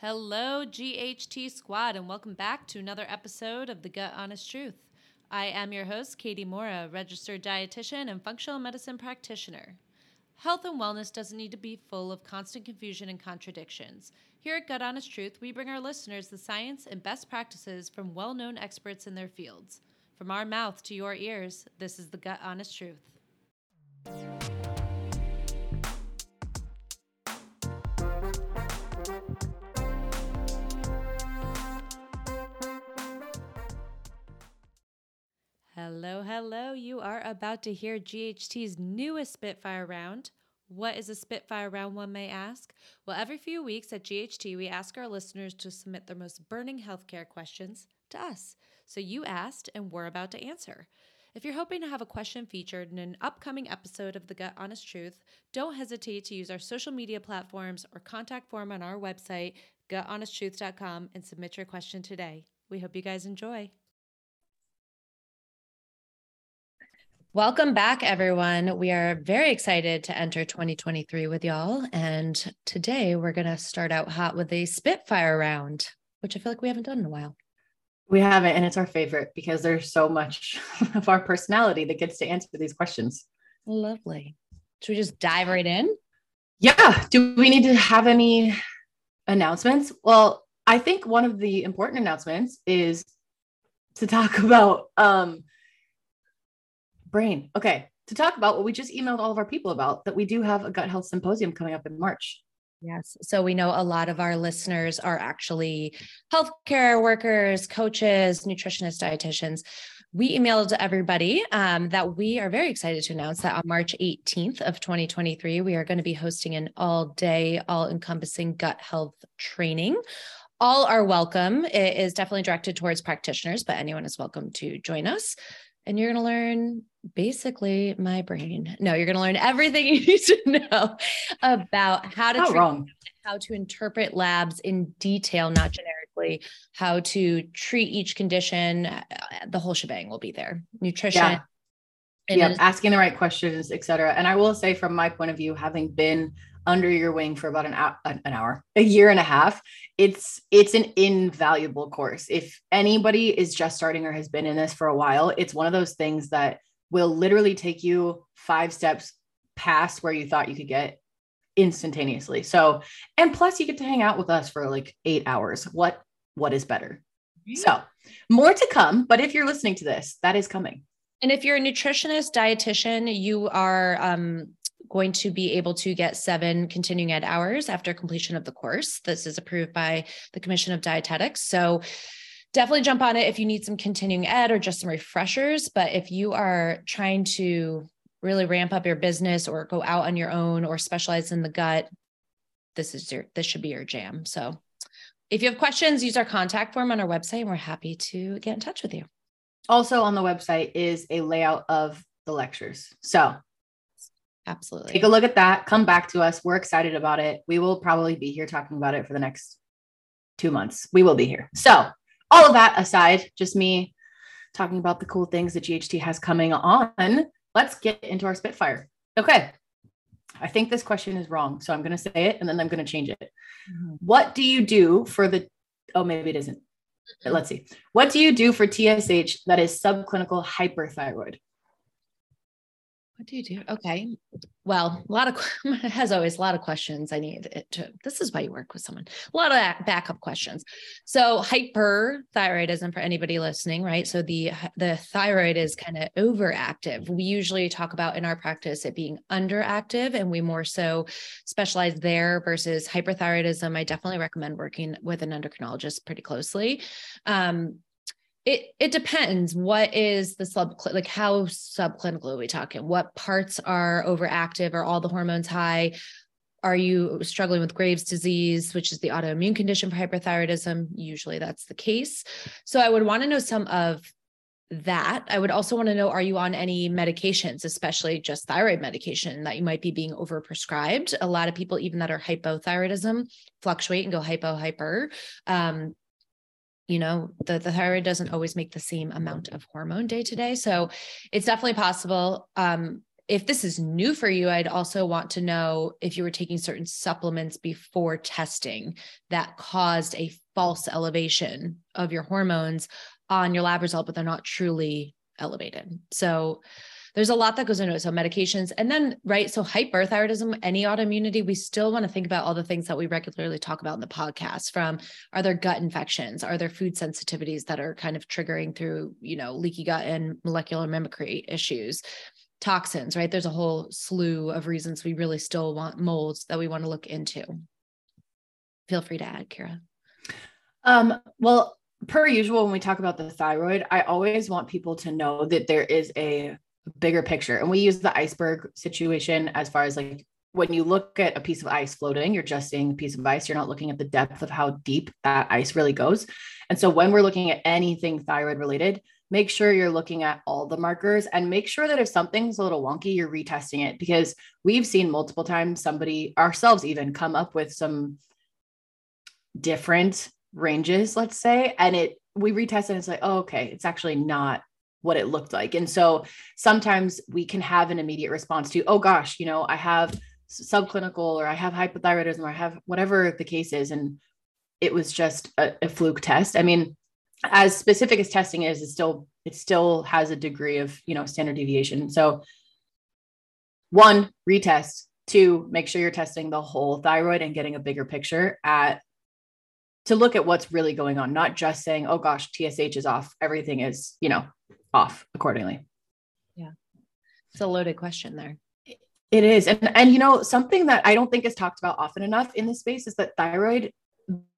Hello, GHT Squad, and welcome back to another episode of The Gut Honest Truth. I am your host, Katie Mora, registered dietitian and functional medicine practitioner. Health and wellness doesn't need to be full of constant confusion and contradictions. Here at Gut Honest Truth, we bring our listeners the science and best practices from well known experts in their fields. From our mouth to your ears, this is the Gut Honest Truth. Hello, hello. You are about to hear GHT's newest Spitfire round. What is a Spitfire round, one may ask? Well, every few weeks at GHT, we ask our listeners to submit their most burning healthcare questions to us. So you asked, and we're about to answer. If you're hoping to have a question featured in an upcoming episode of The Gut Honest Truth, don't hesitate to use our social media platforms or contact form on our website, guthonest.truth.com, and submit your question today. We hope you guys enjoy. Welcome back, everyone. We are very excited to enter 2023 with y'all. And today we're going to start out hot with a Spitfire round, which I feel like we haven't done in a while. We haven't, and it's our favorite because there's so much of our personality that gets to answer these questions. Lovely. Should we just dive right in? Yeah. Do we need to have any announcements? Well, I think one of the important announcements is to talk about um, brain. Okay. To talk about what we just emailed all of our people about that we do have a gut health symposium coming up in March. Yes. So we know a lot of our listeners are actually healthcare workers, coaches, nutritionists, dietitians. We emailed everybody um, that we are very excited to announce that on March 18th of 2023, we are going to be hosting an all day, all encompassing gut health training all are welcome. It is definitely directed towards practitioners, but anyone is welcome to join us and you're going to learn basically my brain. No, you're going to learn everything you need to know about how to Not wrong. how to interpret labs in detail, not generically, how to treat each condition. Uh, the whole shebang will be there. Nutrition. Yeah. Yeah, asking the right questions, etc. And I will say, from my point of view, having been under your wing for about an hour, an hour, a year and a half, it's it's an invaluable course. If anybody is just starting or has been in this for a while, it's one of those things that will literally take you five steps past where you thought you could get instantaneously. So, and plus you get to hang out with us for like 8 hours. What what is better? So, more to come, but if you're listening to this, that is coming. And if you're a nutritionist, dietitian, you are um, going to be able to get seven continuing ed hours after completion of the course. This is approved by the Commission of Dietetics. So definitely jump on it if you need some continuing ed or just some refreshers. But if you are trying to really ramp up your business or go out on your own or specialize in the gut, this is your this should be your jam. So if you have questions, use our contact form on our website and we're happy to get in touch with you. Also on the website is a layout of the lectures. So Absolutely. Take a look at that. Come back to us. We're excited about it. We will probably be here talking about it for the next two months. We will be here. So, all of that aside, just me talking about the cool things that GHT has coming on, let's get into our Spitfire. Okay. I think this question is wrong. So I'm going to say it and then I'm going to change it. Mm-hmm. What do you do for the, oh, maybe it isn't. Let's see. What do you do for TSH that is subclinical hyperthyroid? What do you do? Okay. Well, a lot of, as always, a lot of questions I need to, this is why you work with someone, a lot of backup questions. So hyperthyroidism for anybody listening, right? So the, the thyroid is kind of overactive. We usually talk about in our practice it being underactive and we more so specialize there versus hyperthyroidism. I definitely recommend working with an endocrinologist pretty closely. Um, it it depends. What is the sub like how subclinical are we talking? What parts are overactive? Are all the hormones high? Are you struggling with graves disease which is the autoimmune condition for hyperthyroidism? Usually that's the case. So i would want to know some of that. I would also want to know are you on any medications especially just thyroid medication that you might be being overprescribed? A lot of people even that are hypothyroidism fluctuate and go hypo hyper. Um, you know the, the thyroid doesn't always make the same amount of hormone day to day so it's definitely possible um, if this is new for you, I'd also want to know if you were taking certain supplements before testing that caused a false elevation of your hormones on your lab result, but they're not truly elevated. So there's a lot that goes into it. So medications, and then right. So hyperthyroidism, any autoimmunity, we still want to think about all the things that we regularly talk about in the podcast. From are there gut infections? Are there food sensitivities that are kind of triggering through you know leaky gut and molecular mimicry issues? Toxins, right? There's a whole slew of reasons we really still want molds that we want to look into. Feel free to add, Kira. Um, well, per usual, when we talk about the thyroid, I always want people to know that there is a bigger picture. And we use the iceberg situation as far as like when you look at a piece of ice floating, you're just seeing a piece of ice. You're not looking at the depth of how deep that ice really goes. And so when we're looking at anything thyroid related, make sure you're looking at all the markers and make sure that if something's a little wonky, you're retesting it because we've seen multiple times somebody, ourselves even, come up with some different ranges, let's say, and it we retest and it's like, oh, okay, it's actually not what it looked like. And so sometimes we can have an immediate response to, oh gosh, you know, I have subclinical or I have hypothyroidism or I have whatever the case is. And it was just a, a fluke test. I mean, as specific as testing is, it still it still has a degree of you know standard deviation. So one, retest. Two, make sure you're testing the whole thyroid and getting a bigger picture at to look at what's really going on, not just saying, oh gosh, TSH is off. Everything is, you know, off accordingly. Yeah. It's a loaded question there. It is. And and you know, something that I don't think is talked about often enough in this space is that thyroid,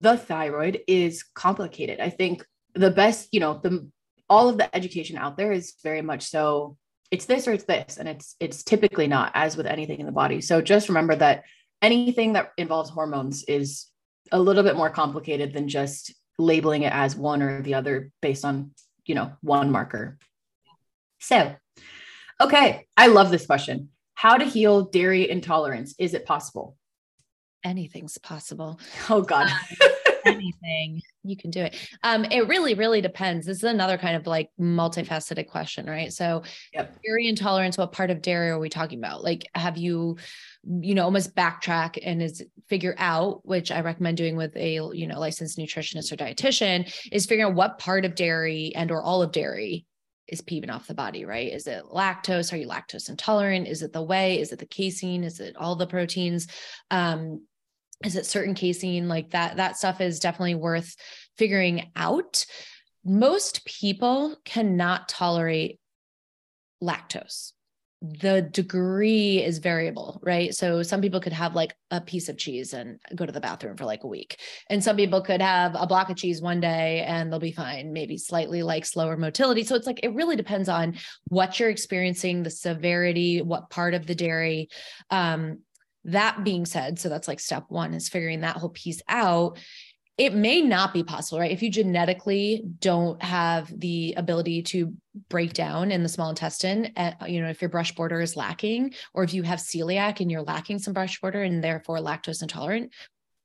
the thyroid is complicated. I think the best, you know, the all of the education out there is very much so it's this or it's this. And it's it's typically not as with anything in the body. So just remember that anything that involves hormones is a little bit more complicated than just labeling it as one or the other based on you know, one marker. So, okay, I love this question. How to heal dairy intolerance? Is it possible? Anything's possible. Oh God. Uh, Anything you can do it um it really really depends this is another kind of like multifaceted question right so yep. dairy intolerance what part of dairy are we talking about like have you you know almost backtrack and is figure out which i recommend doing with a you know licensed nutritionist or dietitian is figuring out what part of dairy and or all of dairy is peeving off the body, right? Is it lactose? Are you lactose intolerant? Is it the whey? Is it the casein? Is it all the proteins? Um, is it certain casein? Like that, that stuff is definitely worth figuring out. Most people cannot tolerate lactose the degree is variable, right? So some people could have like a piece of cheese and go to the bathroom for like a week. And some people could have a block of cheese one day and they'll be fine, maybe slightly like slower motility. So it's like it really depends on what you're experiencing, the severity, what part of the dairy. Um, that being said, so that's like step one is figuring that whole piece out it may not be possible, right? If you genetically don't have the ability to break down in the small intestine, uh, you know, if your brush border is lacking, or if you have celiac and you're lacking some brush border and therefore lactose intolerant,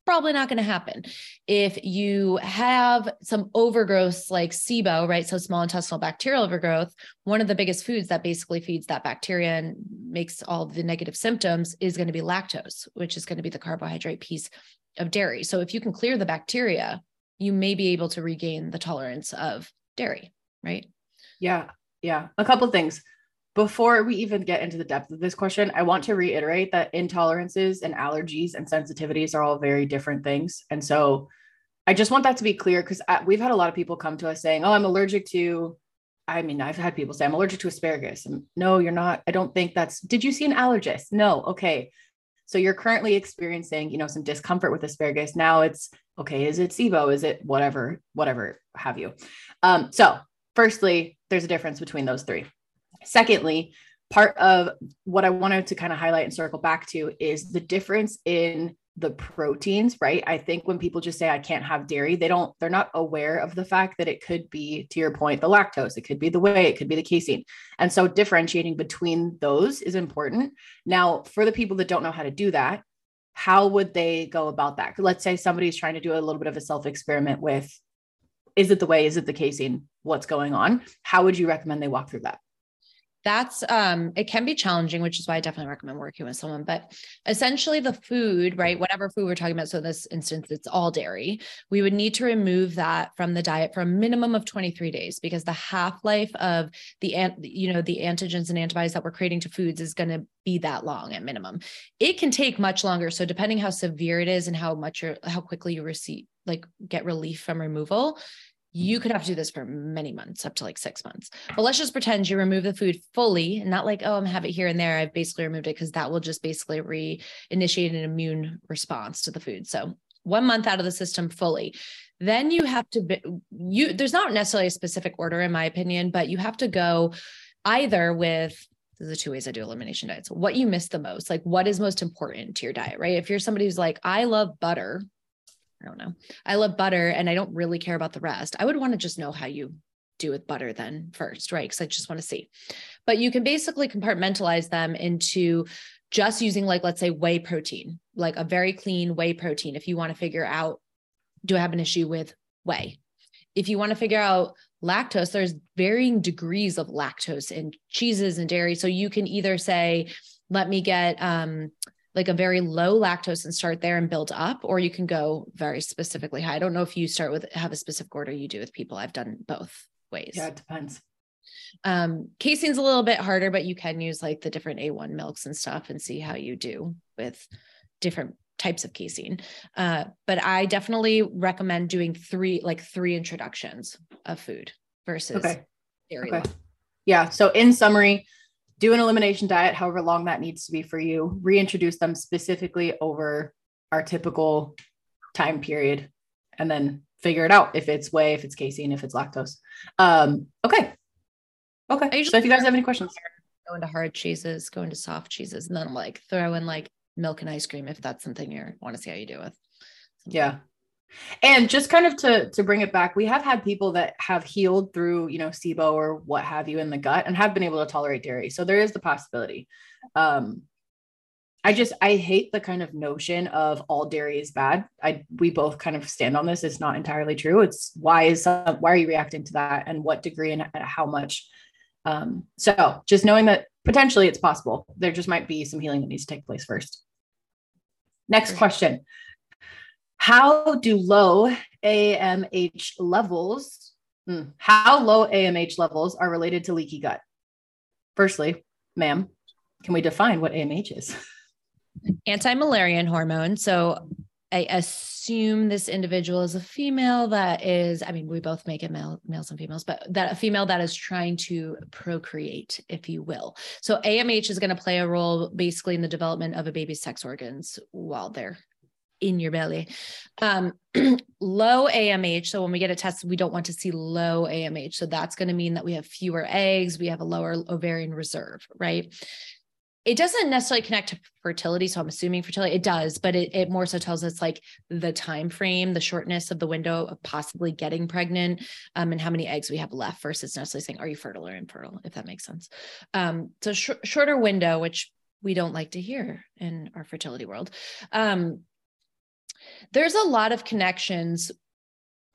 probably not going to happen. If you have some overgrowth like SIBO, right? So small intestinal bacterial overgrowth, one of the biggest foods that basically feeds that bacteria and makes all the negative symptoms is going to be lactose, which is going to be the carbohydrate piece of dairy. So if you can clear the bacteria, you may be able to regain the tolerance of dairy, right? Yeah. Yeah. A couple things. Before we even get into the depth of this question, I want to reiterate that intolerances and allergies and sensitivities are all very different things. And so I just want that to be clear because we've had a lot of people come to us saying, Oh, I'm allergic to, I mean, I've had people say, I'm allergic to asparagus. And no, you're not. I don't think that's, did you see an allergist? No. Okay. So you're currently experiencing, you know, some discomfort with asparagus. Now it's okay. Is it SIBO? Is it whatever, whatever have you? Um, so firstly, there's a difference between those three. Secondly, part of what I wanted to kind of highlight and circle back to is the difference in the proteins, right? I think when people just say I can't have dairy, they don't, they're not aware of the fact that it could be, to your point, the lactose, it could be the whey, it could be the casein. And so differentiating between those is important. Now, for the people that don't know how to do that, how would they go about that? Let's say somebody's trying to do a little bit of a self experiment with is it the whey, is it the casein, what's going on? How would you recommend they walk through that? That's um it can be challenging which is why i definitely recommend working with someone but essentially the food right whatever food we're talking about so in this instance it's all dairy we would need to remove that from the diet for a minimum of 23 days because the half-life of the you know the antigens and antibodies that we're creating to foods is going to be that long at minimum. It can take much longer so depending how severe it is and how much or how quickly you receive like get relief from removal you could have to do this for many months, up to like six months. But let's just pretend you remove the food fully and not like, oh, I'm have it here and there. I've basically removed it because that will just basically re-initiate an immune response to the food. So one month out of the system fully. Then you have to be, you there's not necessarily a specific order in my opinion, but you have to go either with the two ways I do elimination diets. What you miss the most, like what is most important to your diet, right? If you're somebody who's like, I love butter, I don't know. I love butter and I don't really care about the rest. I would want to just know how you do with butter then first, right? Because I just want to see. But you can basically compartmentalize them into just using, like, let's say whey protein, like a very clean whey protein. If you want to figure out, do I have an issue with whey? If you want to figure out lactose, there's varying degrees of lactose in cheeses and dairy. So you can either say, let me get um, like a very low lactose and start there and build up, or you can go very specifically high. I don't know if you start with have a specific order you do with people. I've done both ways. Yeah, it depends. Um, casein's a little bit harder, but you can use like the different A1 milks and stuff and see how you do with different types of casein. Uh, but I definitely recommend doing three, like three introductions of food versus okay. dairy. Okay. Yeah. So in summary, do an elimination diet, however long that needs to be for you, reintroduce them specifically over our typical time period, and then figure it out if it's whey, if it's casein, if it's lactose. Um, okay. Okay. So if you guys have any questions, go into hard cheeses, go into soft cheeses, and then like throw in like milk and ice cream if that's something you want to see how you do with. Yeah. And just kind of to to bring it back, we have had people that have healed through, you know, SIBO or what have you in the gut and have been able to tolerate dairy. So there is the possibility. Um, I just I hate the kind of notion of all dairy is bad. I we both kind of stand on this. It's not entirely true. It's why is uh, why are you reacting to that and what degree and how much. Um, so just knowing that potentially it's possible. There just might be some healing that needs to take place first. Next question. How do low AMH levels, hmm, how low AMH levels are related to leaky gut? Firstly, ma'am, can we define what AMH is? Anti-Müllerian hormone. So I assume this individual is a female that is, I mean, we both make it male, males and females, but that a female that is trying to procreate, if you will. So AMH is going to play a role basically in the development of a baby's sex organs while they're in your belly. Um, low AMH. So when we get a test, we don't want to see low AMH. So that's going to mean that we have fewer eggs, we have a lower ovarian reserve, right? It doesn't necessarily connect to fertility. So I'm assuming fertility, it does, but it, it more so tells us like the time frame, the shortness of the window of possibly getting pregnant, um, and how many eggs we have left versus necessarily saying, are you fertile or infertile, if that makes sense. Um, so sh- shorter window, which we don't like to hear in our fertility world. Um, there's a lot of connections.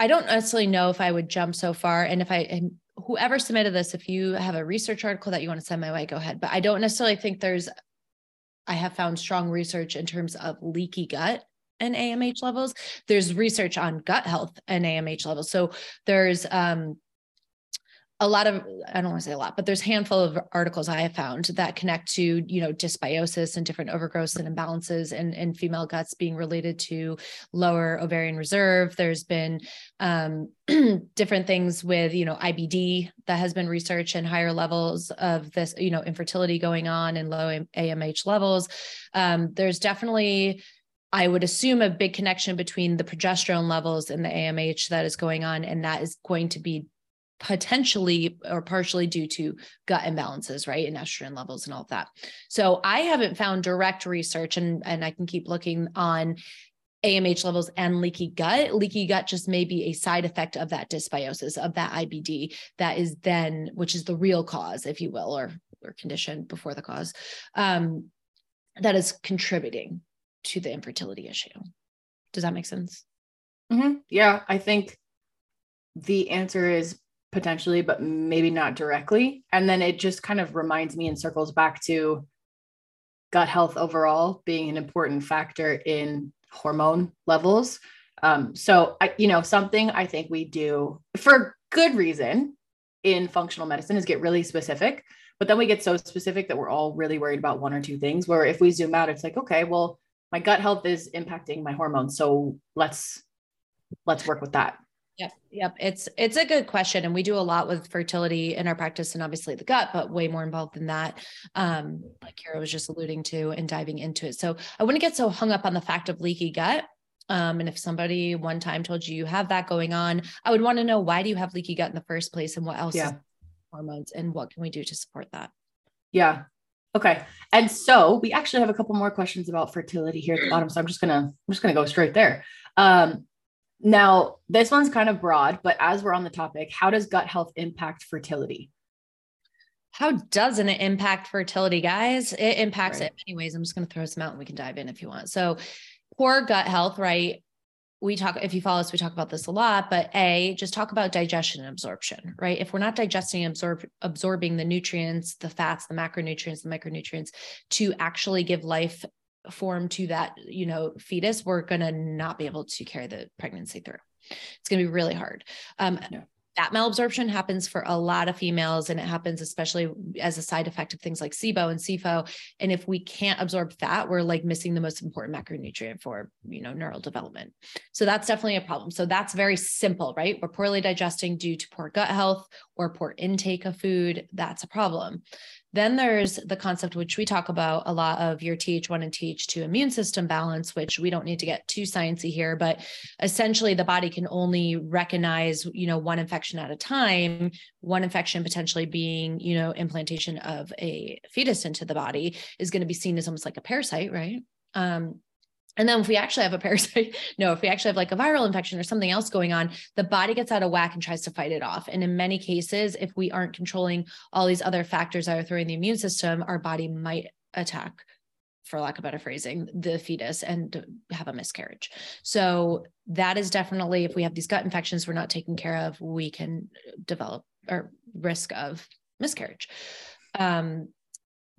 I don't necessarily know if I would jump so far. And if I, and whoever submitted this, if you have a research article that you want to send my way, go ahead. But I don't necessarily think there's, I have found strong research in terms of leaky gut and AMH levels. There's research on gut health and AMH levels. So there's um, a lot of i don't want to say a lot but there's a handful of articles i have found that connect to you know dysbiosis and different overgrowths and imbalances in, in female guts being related to lower ovarian reserve. There's been um, different things with you know ibd that has been researched and higher levels of this you know infertility going on and low amh levels. Um, there's definitely I would assume a big connection between the progesterone levels and the AMH that is going on, and that is going to be potentially or partially due to gut imbalances, right? And estrogen levels and all of that. So I haven't found direct research and, and I can keep looking on AMH levels and leaky gut. Leaky gut just may be a side effect of that dysbiosis, of that IBD, that is then, which is the real cause, if you will, or, or condition before the cause, um, that is contributing to the infertility issue. Does that make sense? Mm-hmm. Yeah, I think the answer is potentially, but maybe not directly. And then it just kind of reminds me and circles back to gut health overall being an important factor in hormone levels. Um, so, I, you know, something I think we do for good reason in functional medicine is get really specific. But then we get so specific that we're all really worried about one or two things. Where if we zoom out, it's like, okay, well, my gut health is impacting my hormones. So let's let's work with that. Yep. Yep. It's it's a good question. And we do a lot with fertility in our practice and obviously the gut, but way more involved than that. Um, like Kara was just alluding to and diving into it. So I wouldn't get so hung up on the fact of leaky gut. Um, and if somebody one time told you you have that going on, I would want to know why do you have leaky gut in the first place and what else yeah. hormones and what can we do to support that? Yeah. Okay. And so we actually have a couple more questions about fertility here at the bottom. So I'm just gonna I'm just gonna go straight there. Um, now, this one's kind of broad, but as we're on the topic, how does gut health impact fertility? How doesn't it impact fertility, guys? It impacts right. it many ways. I'm just going to throw some out and we can dive in if you want. So, poor gut health, right? We talk, if you follow us, we talk about this a lot, but A, just talk about digestion and absorption, right? If we're not digesting and absorb, absorbing the nutrients, the fats, the macronutrients, the micronutrients to actually give life form to that you know fetus we're going to not be able to carry the pregnancy through. It's going to be really hard. Um, yeah. that malabsorption happens for a lot of females and it happens especially as a side effect of things like SIBO and SIFO and if we can't absorb fat we're like missing the most important macronutrient for you know neural development. So that's definitely a problem. So that's very simple right? We're poorly digesting due to poor gut health or poor intake of food. That's a problem then there's the concept which we talk about a lot of your Th1 and Th2 immune system balance, which we don't need to get too sciencey here, but essentially the body can only recognize, you know, one infection at a time, one infection potentially being, you know, implantation of a fetus into the body is going to be seen as almost like a parasite, right? Um, and then if we actually have a parasite, no, if we actually have like a viral infection or something else going on, the body gets out of whack and tries to fight it off. And in many cases, if we aren't controlling all these other factors that are throwing the immune system, our body might attack, for lack of better phrasing, the fetus and have a miscarriage. So that is definitely, if we have these gut infections we're not taking care of, we can develop or risk of miscarriage. Um,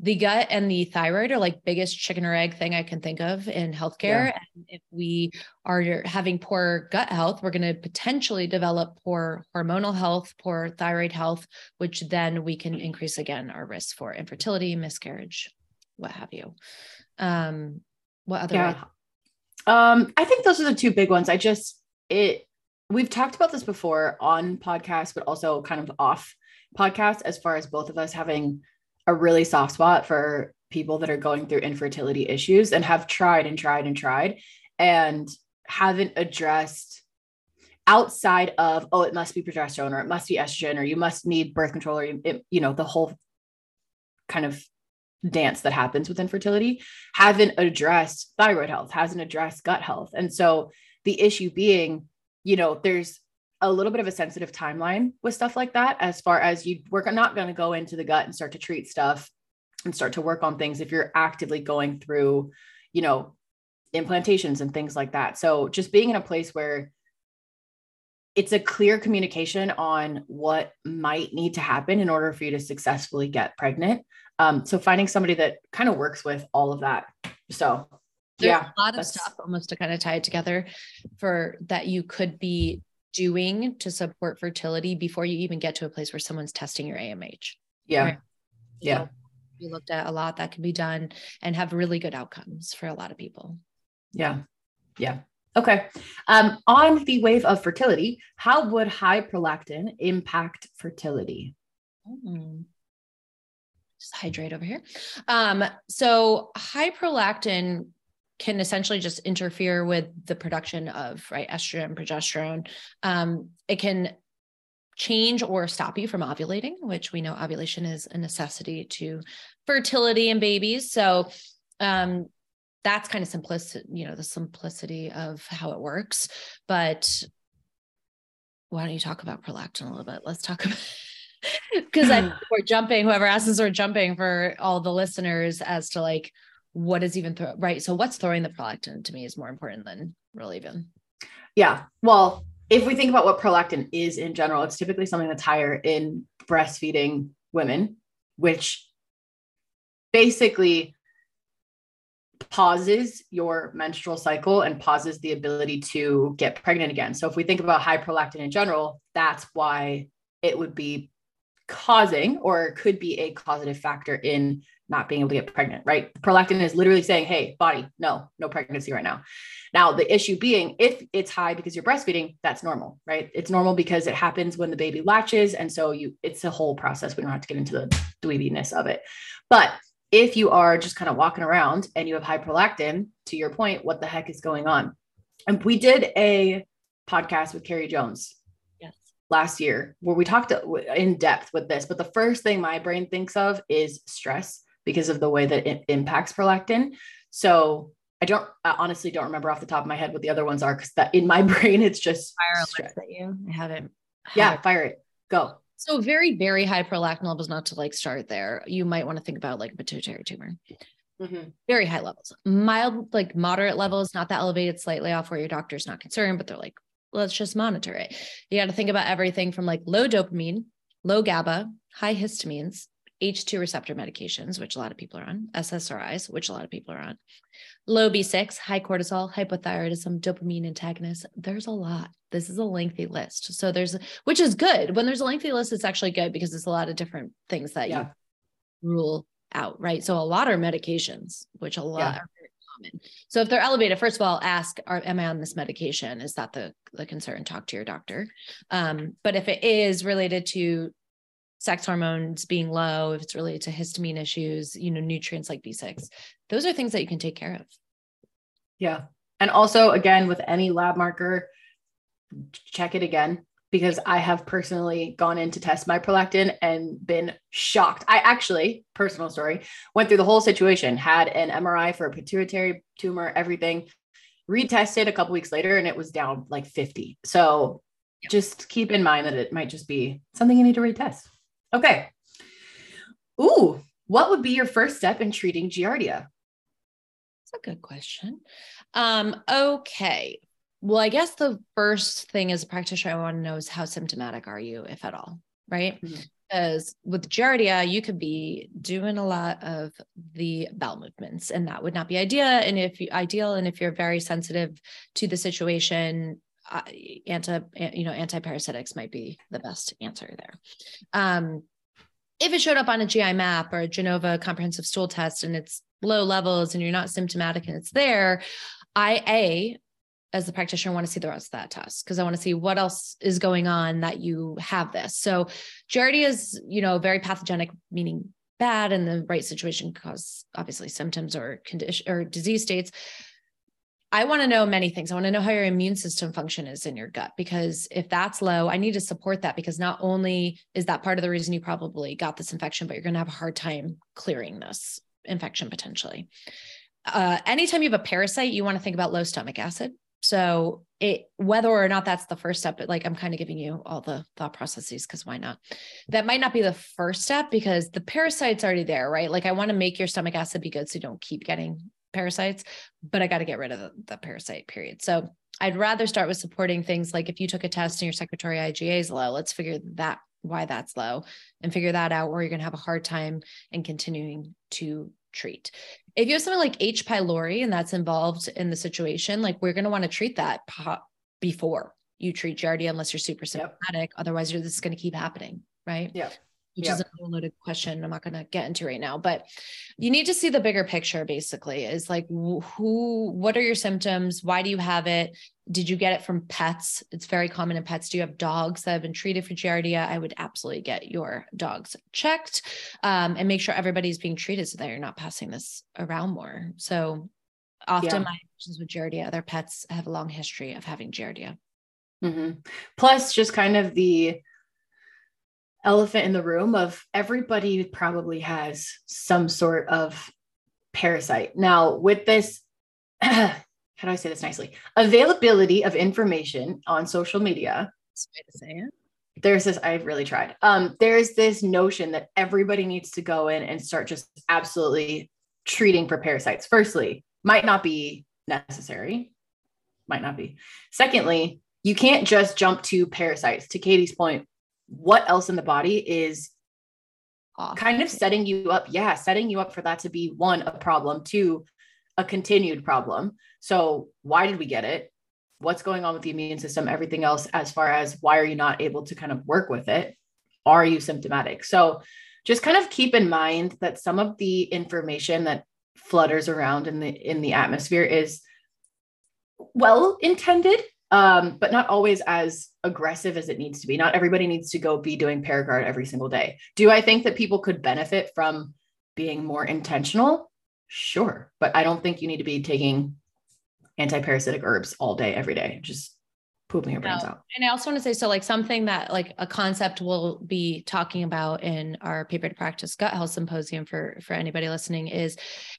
the gut and the thyroid are like biggest chicken or egg thing I can think of in healthcare. Yeah. And if we are having poor gut health, we're going to potentially develop poor hormonal health, poor thyroid health, which then we can increase again our risk for infertility, miscarriage, what have you. Um, what other? Yeah. Um, I think those are the two big ones. I just it we've talked about this before on podcasts, but also kind of off podcast as far as both of us having a really soft spot for people that are going through infertility issues and have tried and tried and tried and haven't addressed outside of oh it must be progesterone or it must be estrogen or you must need birth control or it, you know the whole kind of dance that happens with infertility haven't addressed thyroid health hasn't addressed gut health. And so the issue being you know there's a little bit of a sensitive timeline with stuff like that as far as you we're not going to go into the gut and start to treat stuff and start to work on things if you're actively going through you know implantations and things like that. So just being in a place where it's a clear communication on what might need to happen in order for you to successfully get pregnant. Um, so finding somebody that kind of works with all of that. So There's yeah a lot of stuff almost to kind of tie it together for that you could be doing to support fertility before you even get to a place where someone's testing your AMH. Yeah. Right? Yeah. So we looked at a lot that can be done and have really good outcomes for a lot of people. Yeah. Yeah. Okay. Um, on the wave of fertility, how would high prolactin impact fertility? Mm. Just hydrate over here. Um, so high prolactin can essentially just interfere with the production of right estrogen progesterone. Um, it can change or stop you from ovulating which we know ovulation is a necessity to fertility in babies. So um, that's kind of simplicity you know the simplicity of how it works. But why don't you talk about prolactin a little bit? Let's talk about because I we're jumping whoever asks us we're jumping for all the listeners as to like what is even throw right? So what's throwing the prolactin to me is more important than really even yeah. Well if we think about what prolactin is in general, it's typically something that's higher in breastfeeding women, which basically pauses your menstrual cycle and pauses the ability to get pregnant again. So if we think about high prolactin in general, that's why it would be causing or could be a causative factor in not being able to get pregnant, right? Prolactin is literally saying, hey, body, no, no pregnancy right now. Now, the issue being if it's high because you're breastfeeding, that's normal, right? It's normal because it happens when the baby latches. And so you it's a whole process. We don't have to get into the dweebiness of it. But if you are just kind of walking around and you have high prolactin, to your point, what the heck is going on? And we did a podcast with Carrie Jones. Last year where we talked in depth with this. But the first thing my brain thinks of is stress because of the way that it impacts prolactin. So I don't I honestly don't remember off the top of my head what the other ones are because that in my brain it's just fire stress. at you. I haven't. Yeah, fire it. Go. So very, very high prolactin levels, not to like start there. You might want to think about like a pituitary tumor. Mm-hmm. Very high levels, mild, like moderate levels, not that elevated, slightly off where your doctor's not concerned, but they're like, let's just monitor it. You got to think about everything from like low dopamine, low GABA, high histamines, H2 receptor medications, which a lot of people are on, SSRIs, which a lot of people are on, low B6, high cortisol, hypothyroidism, dopamine antagonists. There's a lot. This is a lengthy list. So there's, which is good. When there's a lengthy list, it's actually good because there's a lot of different things that yeah. you rule out, right? So a lot are medications, which a lot yeah. are common. So if they're elevated, first of all, ask, are, am I on this medication? Is that the, the concern? Talk to your doctor. Um, but if it is related to sex hormones being low, if it's related to histamine issues, you know, nutrients like B6, those are things that you can take care of. Yeah. And also, again, with any lab marker, check it again because I have personally gone in to test my prolactin and been shocked. I actually, personal story, went through the whole situation, had an MRI for a pituitary tumor, everything, retested a couple weeks later, and it was down like 50. So just keep in mind that it might just be something you need to retest. Okay. Ooh, what would be your first step in treating Giardia? That's a good question. Um, okay. Well, I guess the first thing as a practitioner I want to know is how symptomatic are you, if at all, right? Mm-hmm. Because with Giardia, you could be doing a lot of the bowel movements, and that would not be ideal. And if you ideal, and if you're very sensitive to the situation, uh, anti you know antiparasitics might be the best answer there um, if it showed up on a gi map or a genova comprehensive stool test and it's low levels and you're not symptomatic and it's there i a as the practitioner want to see the rest of that test because i want to see what else is going on that you have this so giardia is you know very pathogenic meaning bad in the right situation cause obviously symptoms or condition or disease states I want to know many things. I want to know how your immune system function is in your gut because if that's low, I need to support that because not only is that part of the reason you probably got this infection, but you're going to have a hard time clearing this infection potentially. Uh, anytime you have a parasite, you want to think about low stomach acid. So it whether or not that's the first step, but like I'm kind of giving you all the thought processes because why not? That might not be the first step because the parasite's already there, right? Like I want to make your stomach acid be good so you don't keep getting parasites, but I got to get rid of the, the, parasite period. So I'd rather start with supporting things like if you took a test and your secretory IgA is low, let's figure that why that's low and figure that out, or you're going to have a hard time and continuing to treat. If you have something like H. pylori and that's involved in the situation, like we're going to want to treat that before you treat Giardia unless you're super symptomatic. Yep. Otherwise, you're, this is going to keep happening, right? Yeah which yep. is a loaded question I'm not going to get into right now, but you need to see the bigger picture basically is like who what are your symptoms? Why do you have it? Did you get it from pets? It's very common in pets. Do you have dogs that have been treated for Giardia? I would absolutely get your dogs checked um, and make sure everybody's being treated so that you're not passing this around more. So often yeah. my patients with Giardia, their pets have a long history of having Giardia. Mm-hmm. Plus, just kind of the elephant in the room of everybody probably has some sort of parasite. Now, with this, how do I say this nicely? Availability of information on social media. There's this, I've really tried. Um, there's this notion that everybody needs to go in and start just absolutely treating for parasites. Firstly, might not be necessary, might not be. Secondly, you can't just jump to parasites. To Katie's point, what else in the body is Off. kind of setting you up? Yeah, setting you up for that to be one, a problem, two, a continued problem. So, why did we get it? What's going on with the immune system? Everything else, as far as why are you not able to kind of work with it? Are you symptomatic? So, just kind of keep in mind that some of the information that flutters around in the in the atmosphere is well intended um, but not always as aggressive as it needs to be. Not everybody needs to go be doing Paragard every single day. Do I think that people could benefit from being more intentional? Sure. But I don't think you need to be taking anti-parasitic herbs all day, every day. Just pooping your brains out. And I also want to say, so like something that like a concept we'll be talking about in our paper to practice gut health symposium for for anybody listening is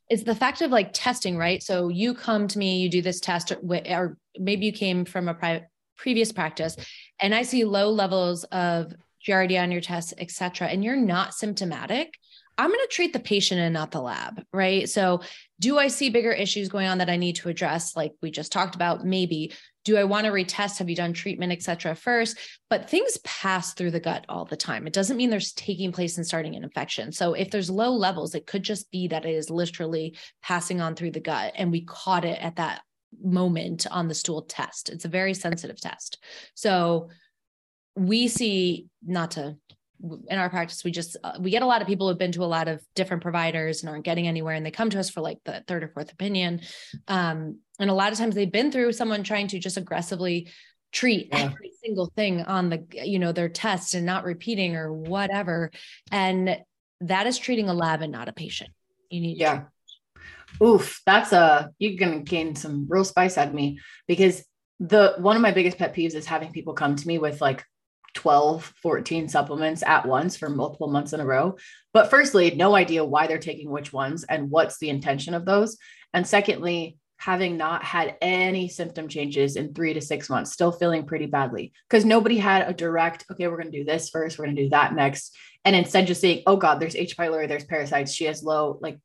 is the fact of like testing, right? So you come to me, you do this test, or, or maybe you came from a private previous practice, and I see low levels of Giardia on your test, et cetera, and you're not symptomatic. I'm going to treat the patient and not the lab, right? So, do I see bigger issues going on that I need to address, like we just talked about? Maybe do I want to retest? Have you done treatment, et cetera, first? But things pass through the gut all the time. It doesn't mean there's taking place and starting an infection. So if there's low levels, it could just be that it is literally passing on through the gut and we caught it at that moment on the stool test. It's a very sensitive test. So we see, not to in our practice we just uh, we get a lot of people who've been to a lot of different providers and aren't getting anywhere and they come to us for like the third or fourth opinion. Um, and a lot of times they've been through someone trying to just aggressively treat yeah. every single thing on the you know their test and not repeating or whatever. And that is treating a lab and not a patient. You need yeah. oof that's a you're gonna gain some real spice out of me because the one of my biggest pet peeves is having people come to me with like 12, 14 supplements at once for multiple months in a row. But firstly, no idea why they're taking which ones and what's the intention of those. And secondly, having not had any symptom changes in three to six months, still feeling pretty badly because nobody had a direct, okay, we're going to do this first, we're going to do that next. And instead just saying, oh God, there's H. pylori, there's parasites, she has low, like,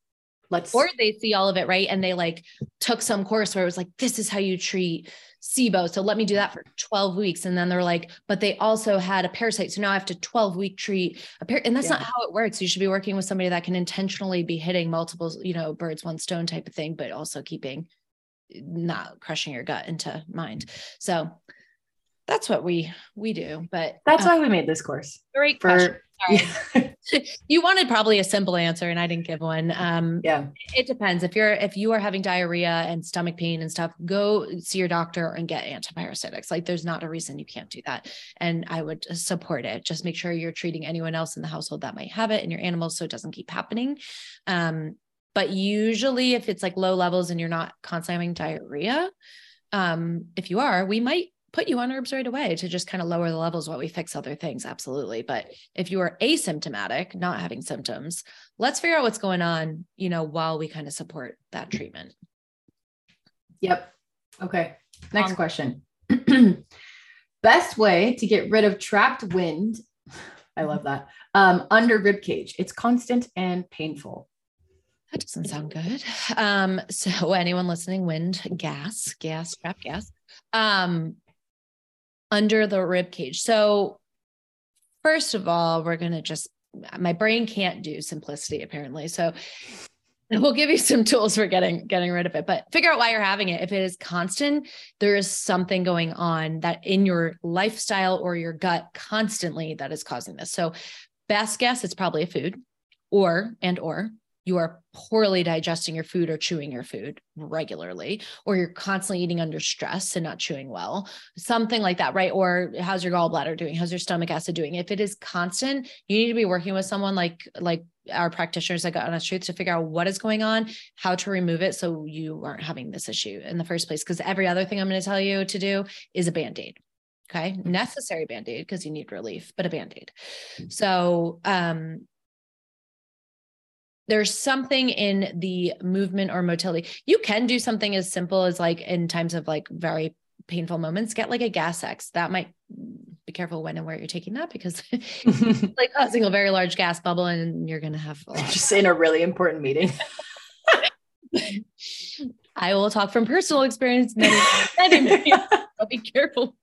let's. Or they see all of it, right? And they like took some course where it was like, this is how you treat SIBO. So let me do that for 12 weeks. And then they're like, but they also had a parasite. So now I have to 12 week treat a par-. And that's yeah. not how it works. You should be working with somebody that can intentionally be hitting multiple, you know, birds, one stone type of thing, but also keeping not crushing your gut into mind. So that's what we we do. But that's why we made this course. Great for, question. Sorry. you wanted probably a simple answer and I didn't give one. Um, yeah. It depends. If you're if you are having diarrhea and stomach pain and stuff, go see your doctor and get antiparasitics. Like there's not a reason you can't do that. And I would support it. Just make sure you're treating anyone else in the household that might have it and your animals so it doesn't keep happening. Um, but usually if it's like low levels and you're not constantly having diarrhea, um, if you are, we might put you on herbs right away to just kind of lower the levels while we fix other things. Absolutely. But if you are asymptomatic, not having symptoms, let's figure out what's going on, you know, while we kind of support that treatment. Yep. Okay. Next um, question. Best way to get rid of trapped wind. I love that. Um, under rib cage. It's constant and painful. That doesn't sound good. Um, so anyone listening, wind, gas, gas, trap gas. Um, under the rib cage. So, first of all, we're going to just, my brain can't do simplicity apparently. So, we'll give you some tools for getting getting rid of it but figure out why you're having it if it is constant there is something going on that in your lifestyle or your gut constantly that is causing this so best guess it's probably a food or and or you are poorly digesting your food or chewing your food regularly, or you're constantly eating under stress and not chewing well, something like that, right? Or how's your gallbladder doing? How's your stomach acid doing? If it is constant, you need to be working with someone like like our practitioners at Gut Honest Truth to figure out what is going on, how to remove it so you aren't having this issue in the first place. Because every other thing I'm going to tell you to do is a band aid. Okay. Necessary band aid because you need relief, but a band aid. So, um, there's something in the movement or motility. You can do something as simple as like in times of like very painful moments, get like a Gas-X. That might be careful when and where you're taking that because like causing a very large gas bubble and you're going to have just in a really important meeting. I will talk from personal experience. Many, many, many. I'll be careful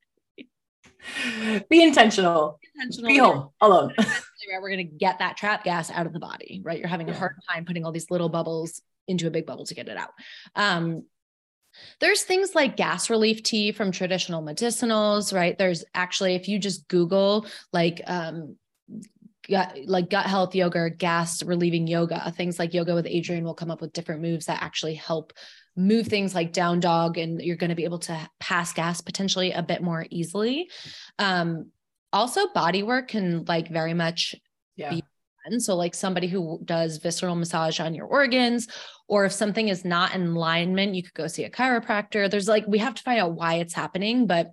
Be intentional. intentional. Be home alone. We're going to get that trap gas out of the body, right? You're having a hard time putting all these little bubbles into a big bubble to get it out. Um, there's things like gas relief tea from traditional medicinals, right? There's actually, if you just Google like um, gut, like gut health yoga, gas relieving yoga, things like yoga with Adriene will come up with different moves that actually help move things like down dog, and you're going to be able to pass gas potentially a bit more easily. Um, also, body work can like very much yeah. be done. so, like somebody who does visceral massage on your organs, or if something is not in alignment, you could go see a chiropractor. There's like, we have to find out why it's happening, but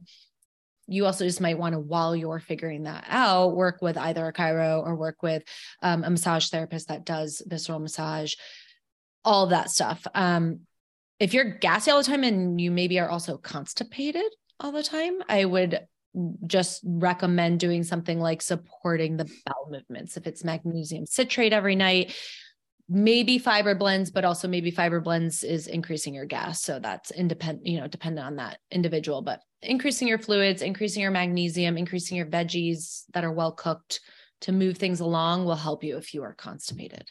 you also just might want to, while you're figuring that out, work with either a chiro or work with um, a massage therapist that does visceral massage, all that stuff. Um, if you're gassy all the time and you maybe are also constipated all the time, I would just recommend doing something like supporting the bowel movements. If it's magnesium citrate every night, maybe fiber blends, but also maybe fiber blends is increasing your gas. So that's independent, you know, dependent on that individual, but increasing your fluids, increasing your magnesium, increasing your veggies that are well cooked to move things along will help you if you are constipated.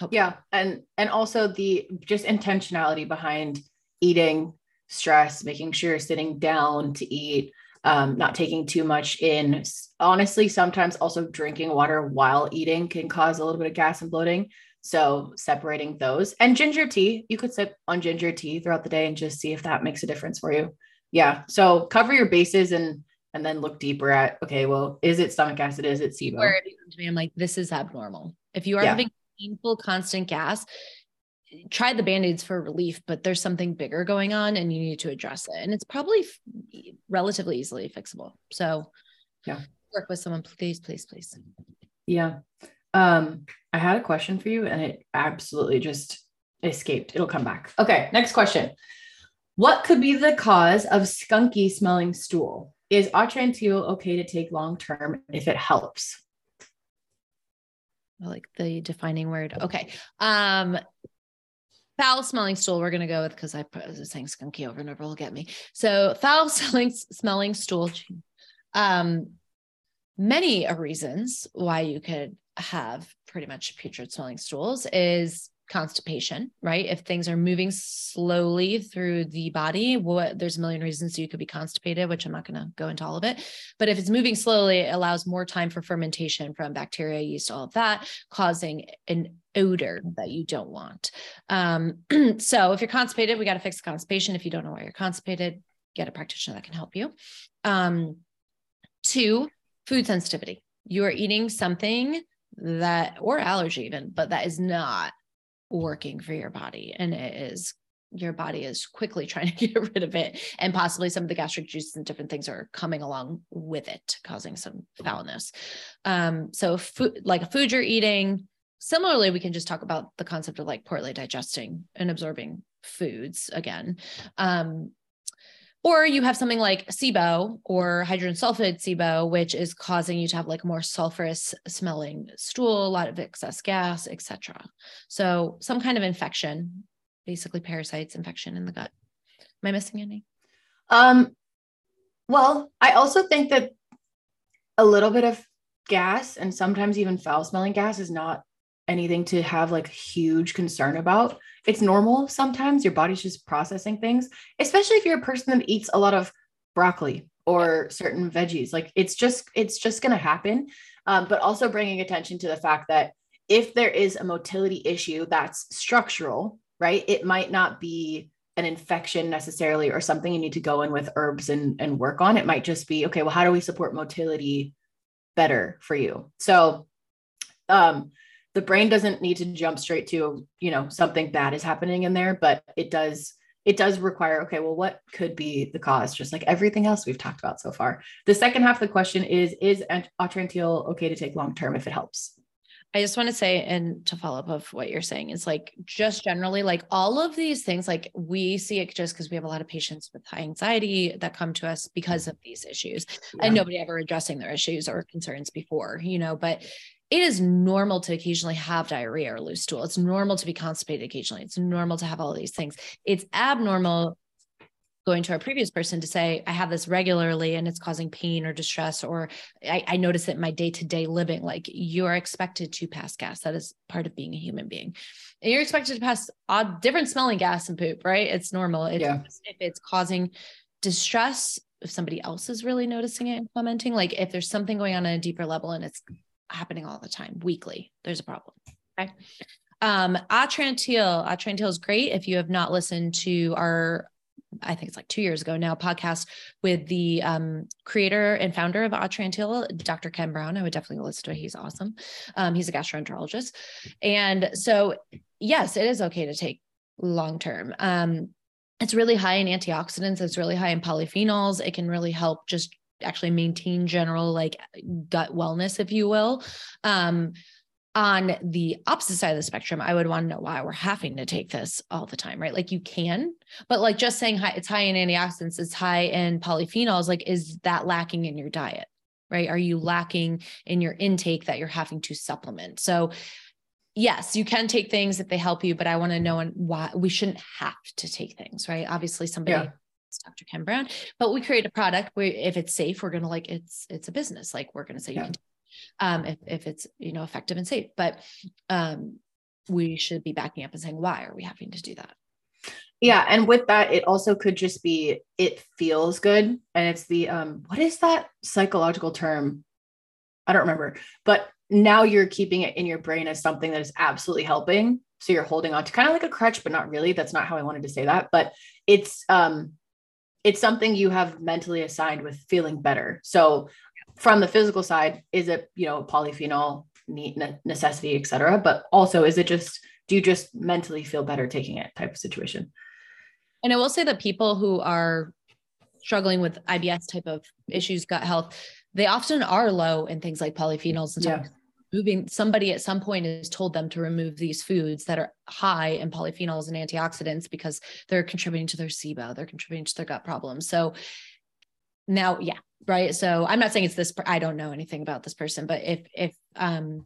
Hopefully. Yeah. And and also the just intentionality behind eating stress, making sure you're sitting down to eat, um, not taking too much in. Honestly, sometimes also drinking water while eating can cause a little bit of gas and bloating. So separating those and ginger tea, you could sip on ginger tea throughout the day and just see if that makes a difference for you. Yeah. So cover your bases and and then look deeper at okay, well, is it stomach acid? Is it SIBO? Where to me, I'm like, this is abnormal. If you are yeah. having painful constant gas, try the band-aids for relief but there's something bigger going on and you need to address it. And it's probably f- relatively easily fixable. So yeah. work with someone please please please. Yeah. Um i had a question for you and it absolutely just escaped. It'll come back. Okay next question. What could be the cause of skunky smelling stool? Is Atrantil okay to take long term if it helps? I like the defining word. Okay. Um, foul smelling stool we're going to go with because i was saying skunky over and over will get me so foul smelling smelling stool um many reasons why you could have pretty much putrid smelling stools is constipation, right? If things are moving slowly through the body, what there's a million reasons you could be constipated, which I'm not going to go into all of it. But if it's moving slowly, it allows more time for fermentation from bacteria, yeast, all of that, causing an odor that you don't want. Um, so if you're constipated, we got to fix the constipation. If you don't know why you're constipated, get a practitioner that can help you. Um, two, food sensitivity. You are eating something that or allergy even but that is not working for your body and it is your body is quickly trying to get rid of it and possibly some of the gastric juices and different things are coming along with it causing some foulness um so food like a food you're eating similarly we can just talk about the concept of like poorly digesting and absorbing foods again um or you have something like SIBO or hydrogen sulfide SIBO, which is causing you to have like more sulfurous smelling stool, a lot of excess gas, etc. So some kind of infection, basically parasites, infection in the gut. Am I missing any? Um, well, I also think that a little bit of gas and sometimes even foul smelling gas is not anything to have like huge concern about. It's normal sometimes your body's just processing things, especially if you're a person that eats a lot of broccoli or certain veggies. Like it's just it's just going to happen. Um, but also bringing attention to the fact that if there is a motility issue that's structural, right? It might not be an infection necessarily or something you need to go in with herbs and, and work on. It might just be, okay, well, how do we support motility better for you? So um, the brain doesn't need to jump straight to you know something bad is happening in there but it does it does require okay well what could be the cause just like everything else we've talked about so far the second half of the question is is atrantil okay to take long term if it helps I just want to say, and to follow up of what you're saying, is like just generally, like all of these things, like we see it just because we have a lot of patients with high anxiety that come to us because of these issues, yeah. and nobody ever addressing their issues or concerns before, you know. But it is normal to occasionally have diarrhea or loose stool. It's normal to be constipated occasionally. It's normal to have all these things. It's abnormal going to our previous person to say, I have this regularly and it's causing pain or distress, or I, I notice it in my day to day living. Like you are expected to pass gas. That is part of being a human being. And you're expected to pass odd, different smelling gas and poop, right? It's normal. If, yeah. if it's causing distress, if somebody else is really noticing it and commenting, like if there's something going on at a deeper level and it's happening all the time, weekly, there's a problem. Okay. Um, Atrantil, Atrantil is great. If you have not listened to our I think it's like two years ago now, podcast with the um, creator and founder of Atrantil, Dr. Ken Brown. I would definitely listen to it. He's awesome. Um, he's a gastroenterologist. And so, yes, it is okay to take long term. Um, it's really high in antioxidants, it's really high in polyphenols. It can really help just actually maintain general like gut wellness, if you will. Um, on the opposite side of the spectrum, I would want to know why we're having to take this all the time, right? Like you can, but like just saying it's high in antioxidants, it's high in polyphenols, like is that lacking in your diet, right? Are you lacking in your intake that you're having to supplement? So yes, you can take things if they help you, but I want to know why we shouldn't have to take things, right? Obviously somebody yeah. Dr. Ken Brown, but we create a product where if it's safe, we're going to like, it's, it's a business. Like we're going to say yeah. you can um, if, if it's, you know, effective and safe, but um, we should be backing up and saying, why are we having to do that? Yeah. And with that, it also could just be, it feels good. And it's the, um, what is that psychological term? I don't remember, but now you're keeping it in your brain as something that is absolutely helping. So you're holding on to kind of like a crutch, but not really. That's not how I wanted to say that, but it's, um, it's something you have mentally assigned with feeling better. So from the physical side, is it, you know, polyphenol need necessity, et cetera? But also, is it just, do you just mentally feel better taking it type of situation? And I will say that people who are struggling with IBS type of issues, gut health, they often are low in things like polyphenols and yeah. Moving somebody at some point has told them to remove these foods that are high in polyphenols and antioxidants because they're contributing to their SIBO, they're contributing to their gut problems. So now, yeah, right? So i'm not saying it's this i don't know anything about this person but if if um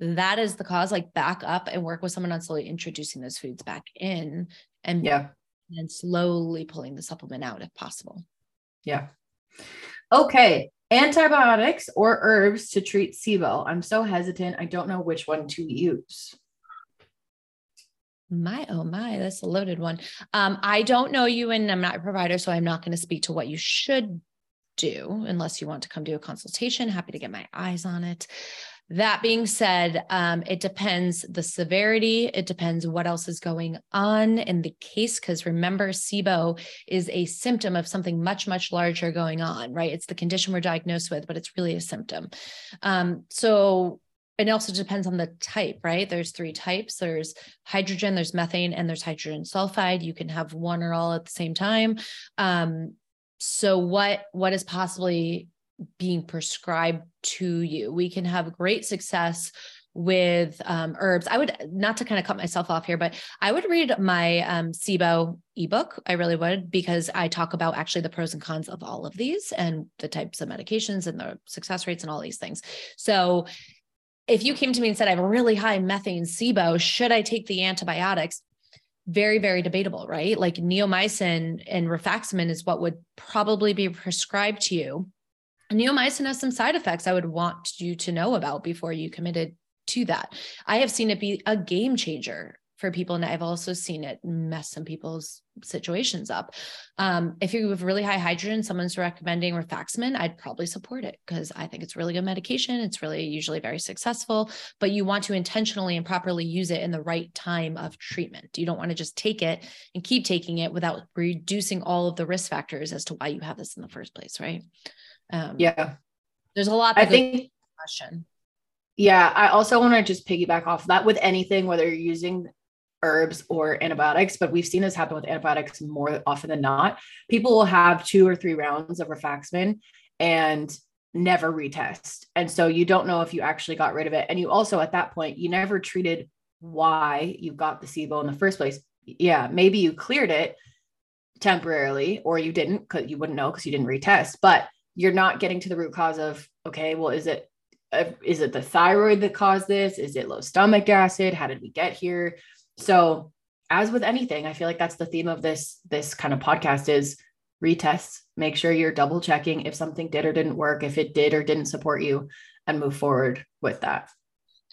that is the cause like back up and work with someone on slowly introducing those foods back in and yeah. and slowly pulling the supplement out if possible. Yeah. Okay antibiotics or herbs to treat SIBO. I'm so hesitant. I don't know which one to use. My oh my, that's a loaded one. Um, I don't know you and I'm not a provider, so I'm not going to speak to what you should do unless you want to come do a consultation. Happy to get my eyes on it. That being said, um, it depends the severity. It depends what else is going on in the case. Because remember, SIBO is a symptom of something much, much larger going on, right? It's the condition we're diagnosed with, but it's really a symptom. Um, so it also depends on the type, right? There's three types. There's hydrogen, there's methane, and there's hydrogen sulfide. You can have one or all at the same time. Um, so what what is possibly being prescribed to you we can have great success with um, herbs. I would not to kind of cut myself off here, but I would read my um, SIBO ebook. I really would because I talk about actually the pros and cons of all of these and the types of medications and the success rates and all these things. So if you came to me and said I have a really high methane SIBO, should I take the antibiotics? very, very debatable, right? Like neomycin and rifaximin is what would probably be prescribed to you. Neomycin has some side effects I would want you to know about before you committed to that. I have seen it be a game changer for people. And I've also seen it mess some people's situations up. Um, if you have really high hydrogen, someone's recommending rifaximin, I'd probably support it because I think it's really good medication. It's really usually very successful, but you want to intentionally and properly use it in the right time of treatment. You don't want to just take it and keep taking it without reducing all of the risk factors as to why you have this in the first place, right? Um, yeah. There's a lot. I think. Question. Yeah, I also want to just piggyback off that with anything, whether you're using herbs or antibiotics, but we've seen this happen with antibiotics more often than not. People will have two or three rounds of rifaximin and never retest. And so you don't know if you actually got rid of it. And you also, at that point, you never treated why you got the SIBO in the first place. Yeah, maybe you cleared it temporarily or you didn't because you wouldn't know because you didn't retest, but you're not getting to the root cause of, okay, well, is it uh, it the thyroid that caused this? Is it low stomach acid? How did we get here? So as with anything, I feel like that's the theme of this this kind of podcast is retest, make sure you're double checking if something did or didn't work, if it did or didn't support you, and move forward with that.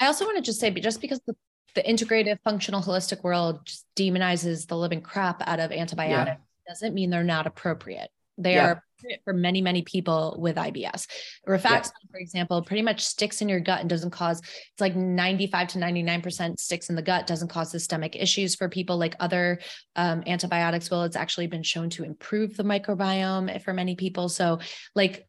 I also want to just say, just because the, the integrative, functional, holistic world just demonizes the living crap out of antibiotics, yeah. doesn't mean they're not appropriate. They yeah. are for many, many people with IBS. Rifaximin, yeah. for example, pretty much sticks in your gut and doesn't cause, it's like 95 to 99% sticks in the gut, doesn't cause systemic issues for people like other um, antibiotics will. It's actually been shown to improve the microbiome for many people. So, like,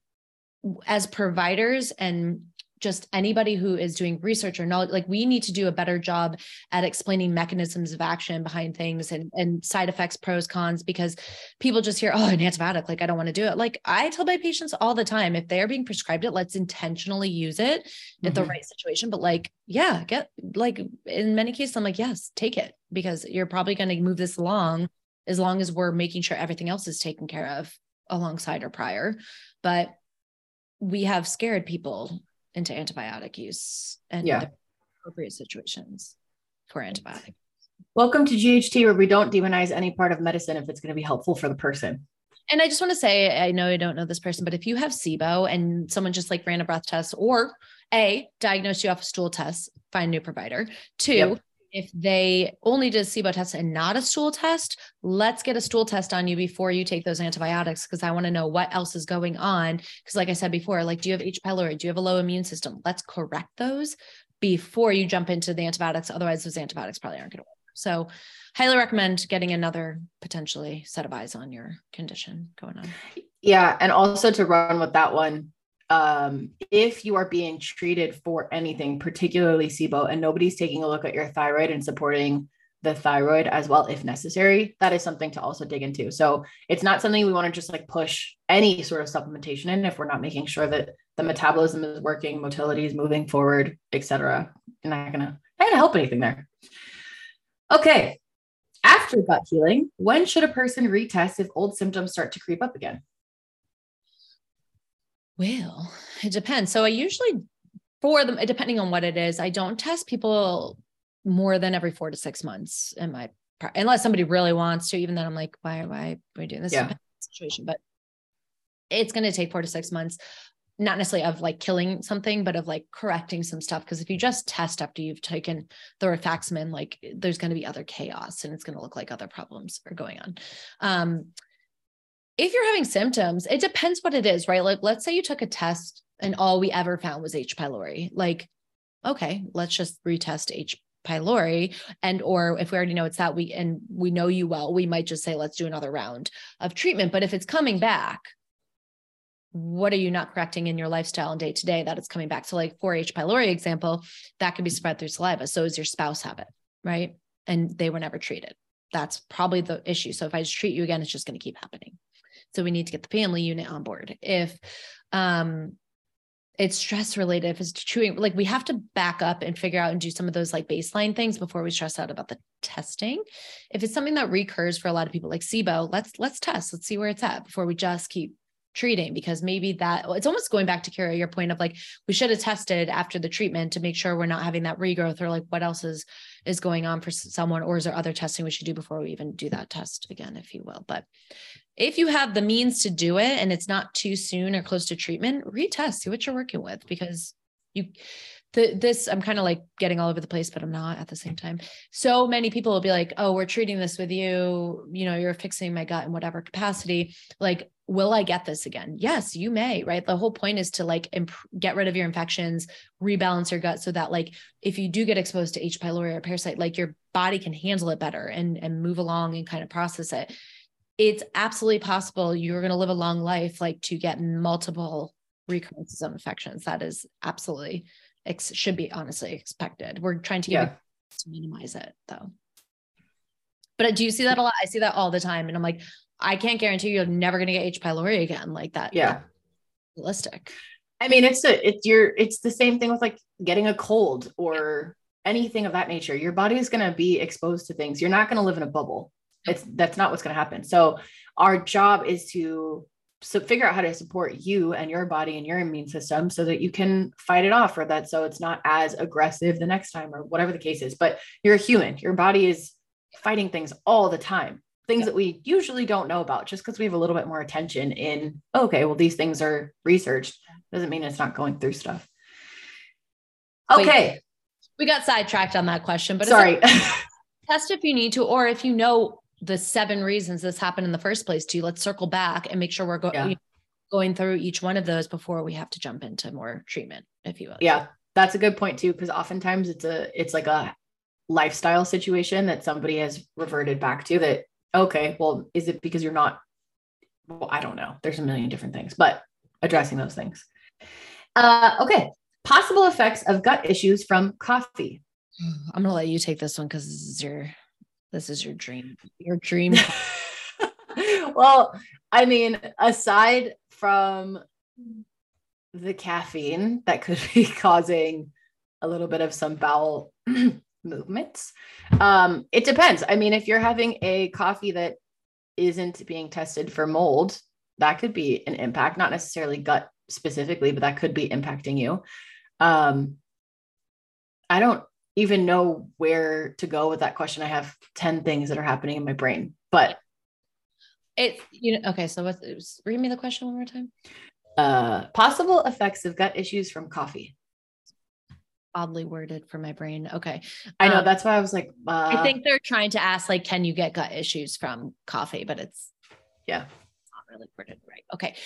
as providers and just anybody who is doing research or knowledge like we need to do a better job at explaining mechanisms of action behind things and, and side effects pros cons because people just hear oh an antibiotic like i don't want to do it like i tell my patients all the time if they're being prescribed it let's intentionally use it mm-hmm. at the mm-hmm. right situation but like yeah get like in many cases i'm like yes take it because you're probably going to move this along as long as we're making sure everything else is taken care of alongside or prior but we have scared people into antibiotic use and yeah. appropriate situations for antibiotic. Welcome to GHT, where we don't demonize any part of medicine if it's going to be helpful for the person. And I just want to say, I know I don't know this person, but if you have SIBO and someone just like ran a breath test or A, diagnosed you off a stool test, find a new provider. Two, yep if they only did a SIBO test and not a stool test, let's get a stool test on you before you take those antibiotics because I want to know what else is going on. Because, like I said before, like, do you have H. pylori? Do you have a low immune system? Let's correct those before you jump into the antibiotics. Otherwise, those antibiotics probably aren't going to work. So, highly recommend getting another potentially set of eyes on your condition going on. Yeah. And also to run with that one, um, if you are being treated for anything, particularly SIBO, and nobody's taking a look at your thyroid and supporting the thyroid as well, if necessary, that is something to also dig into. So it's not something we want to just like push any sort of supplementation in if we're not making sure that the metabolism is working, motility is moving forward, etc. Not gonna not gonna help anything there. Okay. After gut healing, when should a person retest if old symptoms start to creep up again? Well, it depends. So I usually, for them, depending on what it is, I don't test people more than every four to six months in my unless somebody really wants to. Even then, I'm like, why, why are we doing this yeah. situation? But it's going to take four to six months, not necessarily of like killing something, but of like correcting some stuff. Because if you just test after you've taken the rifaximin, like there's going to be other chaos and it's going to look like other problems are going on. Um, if you're having symptoms, it depends what it is, right? Like, let's say you took a test and all we ever found was H. pylori. Like, okay, let's just retest H. pylori. And, or if we already know it's that we, and we know you well, we might just say, let's do another round of treatment. But if it's coming back, what are you not correcting in your lifestyle and day to day that it's coming back? So, like for H. pylori example, that can be spread through saliva. So is your spouse have it, right? And they were never treated. That's probably the issue. So if I just treat you again, it's just going to keep happening. So we need to get the family unit on board. If um, it's stress related, if it's chewing, like we have to back up and figure out and do some of those like baseline things before we stress out about the testing. If it's something that recurs for a lot of people like SIBO, let's let's test, let's see where it's at before we just keep treating because maybe that it's almost going back to Kara, your point of like we should have tested after the treatment to make sure we're not having that regrowth or like what else is is going on for someone or is there other testing we should do before we even do that test again if you will but if you have the means to do it and it's not too soon or close to treatment retest see what you're working with because you the, this i'm kind of like getting all over the place but i'm not at the same time so many people will be like oh we're treating this with you you know you're fixing my gut in whatever capacity like will I get this again? Yes, you may, right? The whole point is to like imp- get rid of your infections, rebalance your gut so that like if you do get exposed to H. pylori or parasite, like your body can handle it better and and move along and kind of process it. It's absolutely possible you're going to live a long life like to get multiple recurrences of infections. That is absolutely ex- should be honestly expected. We're trying to, yeah. to minimize it though. But do you see that a lot? I see that all the time. And I'm like, I can't guarantee you're never going to get H. pylori again like that. Yeah. Realistic. I mean, it's a, it's your, it's the same thing with like getting a cold or anything of that nature. Your body is going to be exposed to things. You're not going to live in a bubble. It's, that's not what's going to happen. So our job is to so figure out how to support you and your body and your immune system so that you can fight it off or that so it's not as aggressive the next time or whatever the case is. But you're a human. Your body is fighting things all the time. Things yeah. that we usually don't know about just because we have a little bit more attention in okay well these things are researched. Doesn't mean it's not going through stuff. Okay. Wait, we got sidetracked on that question but sorry. test if you need to or if you know the seven reasons this happened in the first place to you let's circle back and make sure we're going yeah. going through each one of those before we have to jump into more treatment if you will. Yeah that's a good point too because oftentimes it's a it's like a lifestyle situation that somebody has reverted back to that okay well is it because you're not well i don't know there's a million different things but addressing those things. Uh, okay possible effects of gut issues from coffee. I'm gonna let you take this one because this is your this is your dream your dream well i mean aside from the caffeine that could be causing a little bit of some bowel movements. Um, it depends. I mean, if you're having a coffee that isn't being tested for mold, that could be an impact, not necessarily gut specifically, but that could be impacting you. Um, I don't even know where to go with that question. I have 10 things that are happening in my brain, but it, you know, okay. So what's, read me the question one more time. Uh, possible effects of gut issues from coffee oddly worded for my brain. Okay. I know um, that's why I was like, uh, I think they're trying to ask like, can you get gut issues from coffee? But it's yeah, not really worded right. Okay.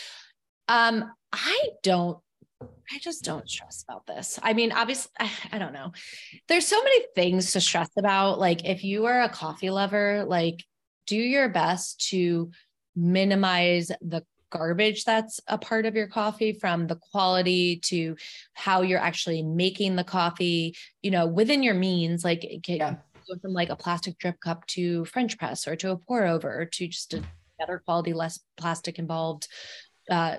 Um, I don't I just don't stress about this. I mean, obviously, I, I, don't know. There's so many things to stress about. Like, if you are a coffee lover, like, do your best to minimize the garbage that's a part of your coffee from the quality to how you're actually making the coffee you know within your means like yeah. go from like a plastic drip cup to french press or to a pour over to just a better quality less plastic involved uh,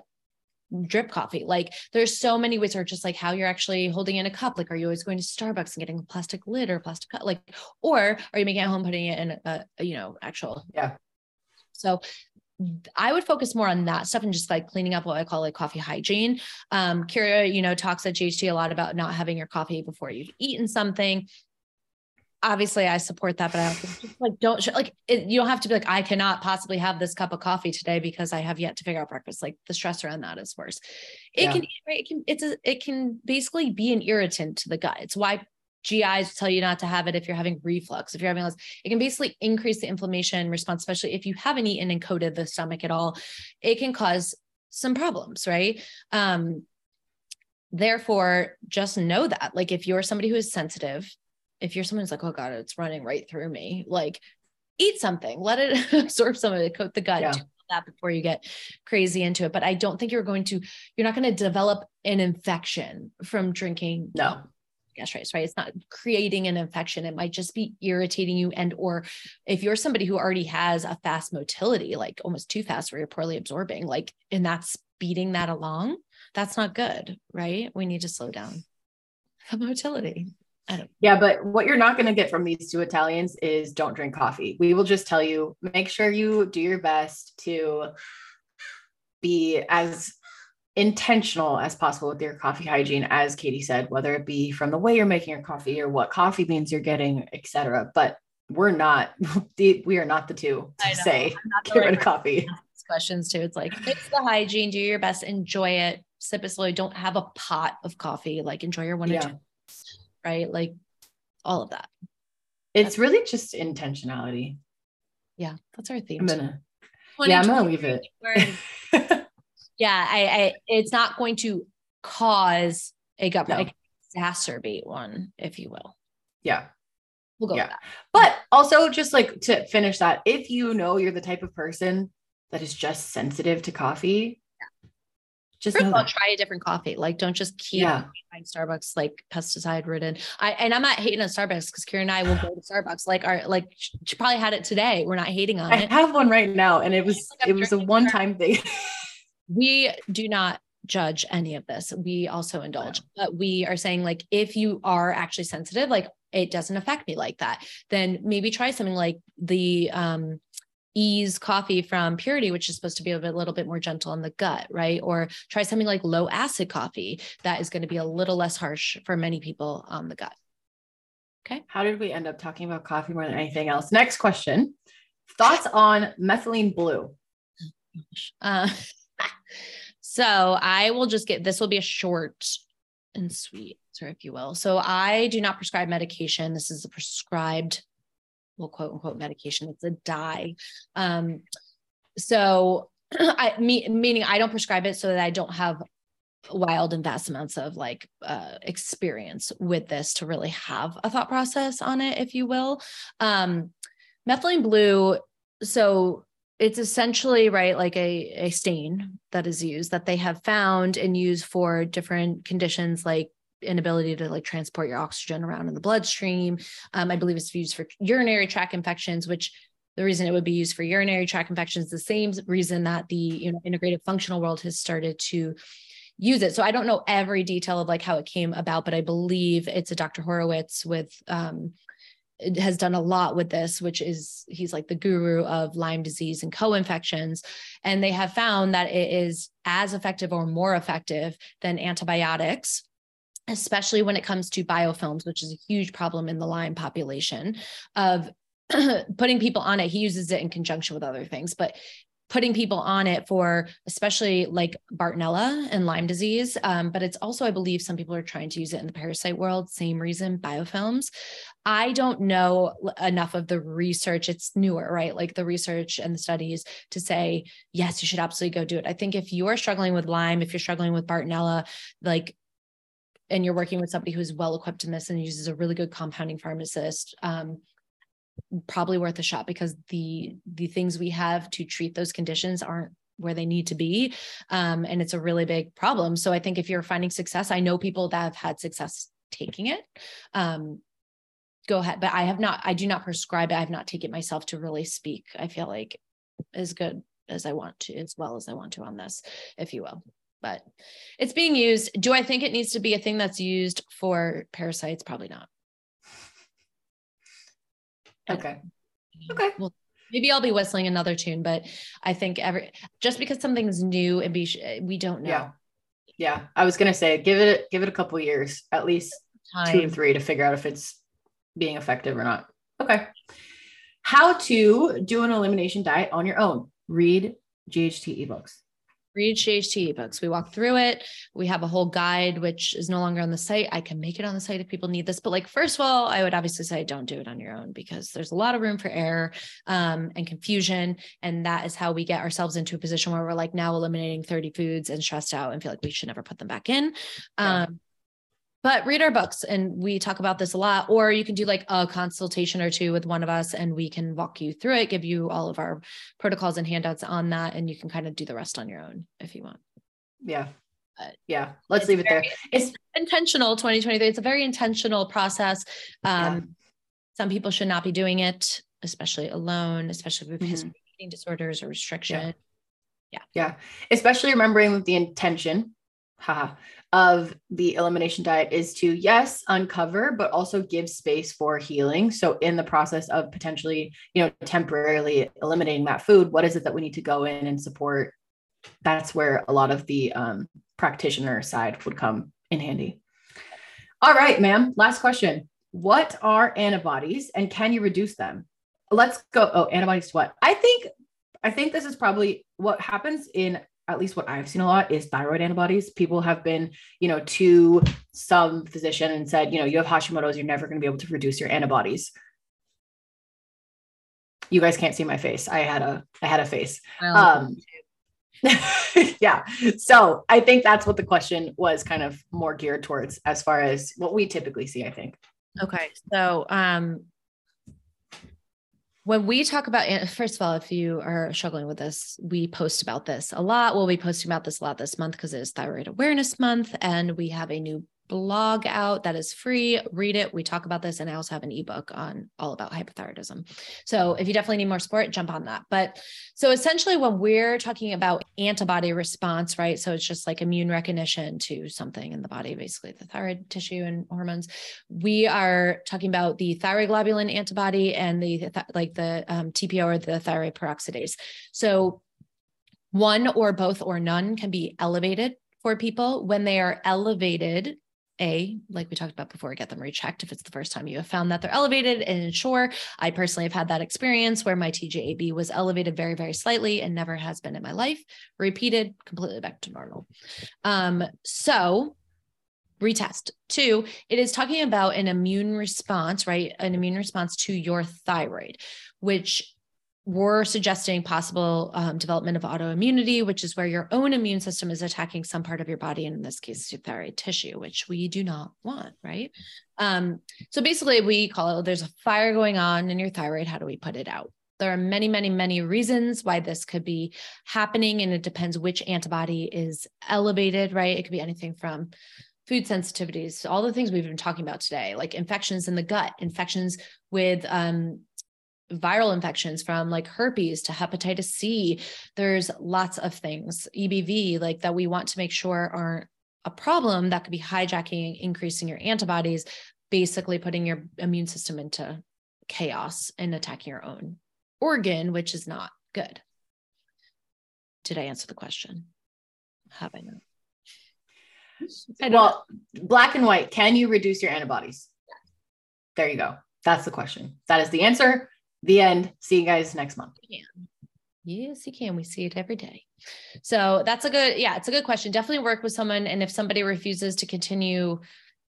drip coffee. Like there's so many ways, or just like how you're actually holding in a cup. Like, are you always going to Starbucks and getting a plastic lid or plastic cup? Like, or are you making it at home, putting it in a, a you know, actual? Yeah. So I would focus more on that stuff and just like cleaning up what I call like coffee hygiene. Um, Kira, you know, talks at GHT a lot about not having your coffee before you've eaten something. Obviously, I support that, but I just like don't like it, you don't have to be like I cannot possibly have this cup of coffee today because I have yet to figure out breakfast. Like the stress around that is worse. It yeah. can it can it's a, it can basically be an irritant to the gut. It's why GIs tell you not to have it if you're having reflux. If you're having this, it can basically increase the inflammation response, especially if you haven't eaten and coated the stomach at all. It can cause some problems, right? Um, therefore, just know that. Like, if you're somebody who is sensitive, if you're someone who's like, oh God, it's running right through me, like, eat something, let it absorb some of it, coat the gut. Yeah. That before you get crazy into it. But I don't think you're going to, you're not going to develop an infection from drinking no gastritis, right? It's not creating an infection. It might just be irritating you. And, or if you're somebody who already has a fast motility, like almost too fast where you're poorly absorbing, like, and that's speeding that along, that's not good, right? We need to slow down the motility. Yeah, but what you're not going to get from these two Italians is don't drink coffee. We will just tell you, make sure you do your best to be as intentional as possible with your coffee hygiene as katie said whether it be from the way you're making your coffee or what coffee beans you're getting etc but we're not the, we are not the two to say get rid of coffee. questions too it's like fix the hygiene do your best enjoy it. Sip it slowly. Don't have a pot of coffee. Like enjoy your one yeah. or two right like all of that it's that's really just intentionality yeah that's our theme i'm gonna yeah i'm gonna leave it yeah, I, I it's not going to cause a gut no. exacerbate one, if you will. Yeah. We'll go yeah. But also just like to finish that, if you know you're the type of person that is just sensitive to coffee, just First of all, try a different coffee. Like, don't just keep yeah. buying Starbucks like pesticide ridden. I and I'm not hating on Starbucks because Kira and I will go to Starbucks. Like, our like she probably had it today. We're not hating on I it. I have one right now, and it was like it was a one time thing. we do not judge any of this. We also indulge, but we are saying like if you are actually sensitive, like it doesn't affect me like that, then maybe try something like the um ease coffee from purity which is supposed to be a, bit, a little bit more gentle on the gut right or try something like low acid coffee that is going to be a little less harsh for many people on the gut Okay. How did we end up talking about coffee more than anything else? Next question. Thoughts on methylene blue? Uh, so I will just get this will be a short and sweet, if you will. So I do not prescribe medication. This is a prescribed, well, quote unquote medication. It's a dye. Um, so I me, meaning I don't prescribe it so that I don't have wild and vast amounts of like uh, experience with this to really have a thought process on it, if you will. Um, methylene blue. So it's essentially right like a, a stain that is used that they have found and used for different conditions like inability to like transport your oxygen around in the bloodstream um, i believe it's used for urinary tract infections which the reason it would be used for urinary tract infections the same reason that the you know integrated functional world has started to use it so i don't know every detail of like how it came about but i believe it's a dr horowitz with um, has done a lot with this, which is he's like the guru of Lyme disease and co-infections. And they have found that it is as effective or more effective than antibiotics especially when it comes to biofilms, which is a huge problem in the Lyme population of putting people on it. He uses it in conjunction with other things, but putting people on it for especially like Bartonella and Lyme disease. Um, but it's also, I believe, some people are trying to use it in the parasite world. Same reason, biofilms. I don't know enough of the research. It's newer, right? Like the research and the studies to say, yes, you should absolutely go do it. I think if you are struggling with Lyme, if you're struggling with Bartonella, like and you're working with somebody who's well equipped in this and uses a really good compounding pharmacist um, probably worth a shot because the the things we have to treat those conditions aren't where they need to be um, and it's a really big problem. So i think if you're finding success i know people that have had success taking it um, go ahead. But i have not i do not prescribe it. I have not taken it myself to really speak. I feel like as good as i want to as well as i want to on this if you will but it's being used do i think it needs to be a thing that's used for parasites probably not Okay. Okay. Well, maybe I'll be whistling another tune, but I think every just because something's new and be we don't know. Yeah. Yeah. I was gonna say give it give it a couple years, at least Time. two and three to figure out if it's being effective or not. Okay. How to do an elimination diet on your own. Read GHT ebooks read GHT ebooks. We walk through it. We have a whole guide, which is no longer on the site. I can make it on the site if people need this. But like, first of all, I would obviously say don't do it on your own because there's a lot of room for error um, and confusion. And that is how we get ourselves into a position where we're like now eliminating 30 foods and stressed out and feel like we should never put them back in. Um, but read our books and we talk about this a lot or you can do like a consultation or two with one of us and we can walk you through it give you all of our protocols and handouts on that and you can kind of do the rest on your own if you want. Yeah. But yeah let's leave it very, there it's intentional 2023 it's a very intentional process. Um, yeah. some people should not be doing it especially alone especially with mm-hmm. eating disorders or restriction. Yeah. yeah. Yeah. Especially remembering the intention. Haha of the elimination diet is to yes uncover but also give space for healing. So in the process of potentially you know temporarily eliminating that food what is it that we need to go in and support? That's where a lot of the um, practitioner side would come in handy. All right ma'am last question. What are antibodies and can you reduce them? Let's go. Oh antibodies to what? I think i think this is probably what happens in at least what I've seen a lot is thyroid antibodies. People have been, you know, to some physician and said, you know, you have Hashimoto's, you're never going to be able to reduce your antibodies. You guys can't see my face. I had a I had a face. Um, yeah. So I think that's what the question was kind of more geared towards as far as what we typically see, I think. Okay. So um when we talk about first of all if you are struggling with this we post about this a lot. We'll be posting about this a lot this month because it is thyroid awareness month and we have a new blog out that is free. Read it. We talk about this. And I also have an ebook on all about hypothyroidism. So if you definitely need more support, jump on that. But so essentially, when we're talking about antibody response, right? So it's just like immune recognition to something in the body, basically the thyroid tissue and hormones. We are talking about the thyroid globulin antibody and the like the um, TPO or the thyroid peroxidase. So one or both or none can be elevated for people when they are elevated a like we talked about before get them rechecked if it's the first time you have found that they're elevated and sure i personally have had that experience where my tgab was elevated very very slightly and never has been in my life. Repeated completely back to normal. Um so retest. Two it is talking about an immune response right? An immune response to your thyroid which we're suggesting possible um, development of autoimmunity, which is where your own immune system is attacking some part of your body, and in this case, your thyroid tissue, which we do not want, right? Um, so basically, we call it there's a fire going on in your thyroid. How do we put it out? There are many, many, many reasons why this could be happening, and it depends which antibody is elevated, right? It could be anything from food sensitivities, all the things we've been talking about today, like infections in the gut, infections with um, viral infections from like herpes to hepatitis C. There's lots of things, EBV, like that we want to make sure aren't a problem that could be hijacking, increasing your antibodies, basically putting your immune system into chaos and attacking your own organ, which is not good. Did I answer the question? Have I not? I well, black and white. Can you reduce your antibodies? There you go. That's the question. That is the answer. The end. See you guys next month. Yes, you can. We see it every day. So that's a good, yeah, it's a good question. Definitely work with someone. And if somebody refuses to continue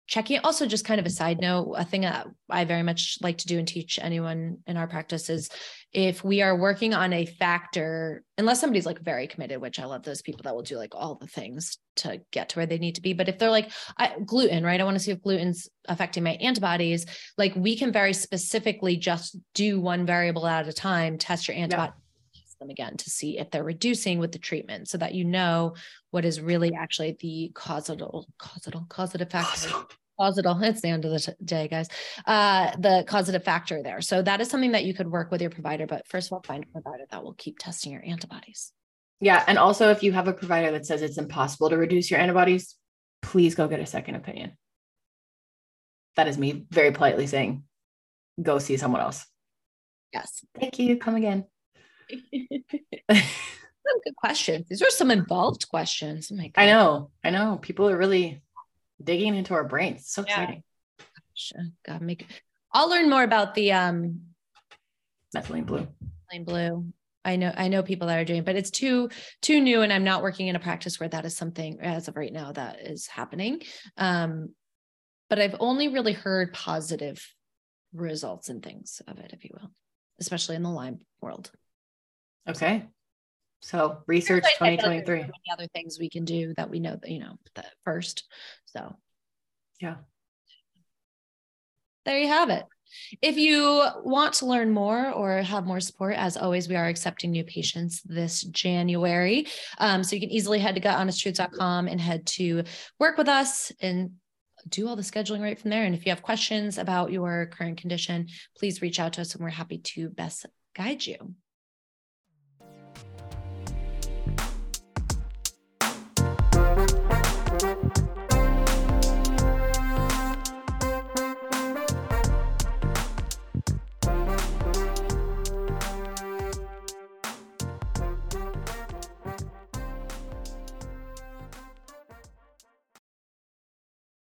checking, also just kind of a side note, a thing that I very much like to do and teach anyone in our practice is if we are working on a factor, unless somebody's like very committed, which I love those people that will do like all the things to get to where they need to be. But if they're like I, gluten, right? I want to see if gluten's affecting my antibodies. Like we can very specifically just do one variable at a time, test your antibody. Yeah. Them again to see if they're reducing with the treatment so that you know what is really actually the causal, causal, causative factor causative it's the end of the day guys. Uh the causative factor there. So that is something that you could work with your provider but first of all find a provider that will keep testing your antibodies. Yeah and also if you have a provider that says it's impossible to reduce your antibodies please go get a second opinion. That is me very politely saying go see someone else. Yes. Thank you. Come again. Some good questions these are some involved questions. Oh I know. I know. People are really digging into our brains. so yeah. exciting. Gotta make. I'll learn more about the um methylene blue. Methylene blue. I know I know people that are doing, but it's too too new, and I'm not working in a practice where that is something as of right now that is happening. Um, but I've only really heard positive results and things of it, if you will, especially in the Lyme world. Okay. So research 2023. Many other things we can do that we know that, you know, that first. So yeah. There you have it. If you want to learn more or have more support, as always, we are accepting new patients this January. Um, so you can easily head to guthonest.com and head to work with us and do all the scheduling right from there. And if you have questions about your current condition, please reach out to us and we're happy to best guide you.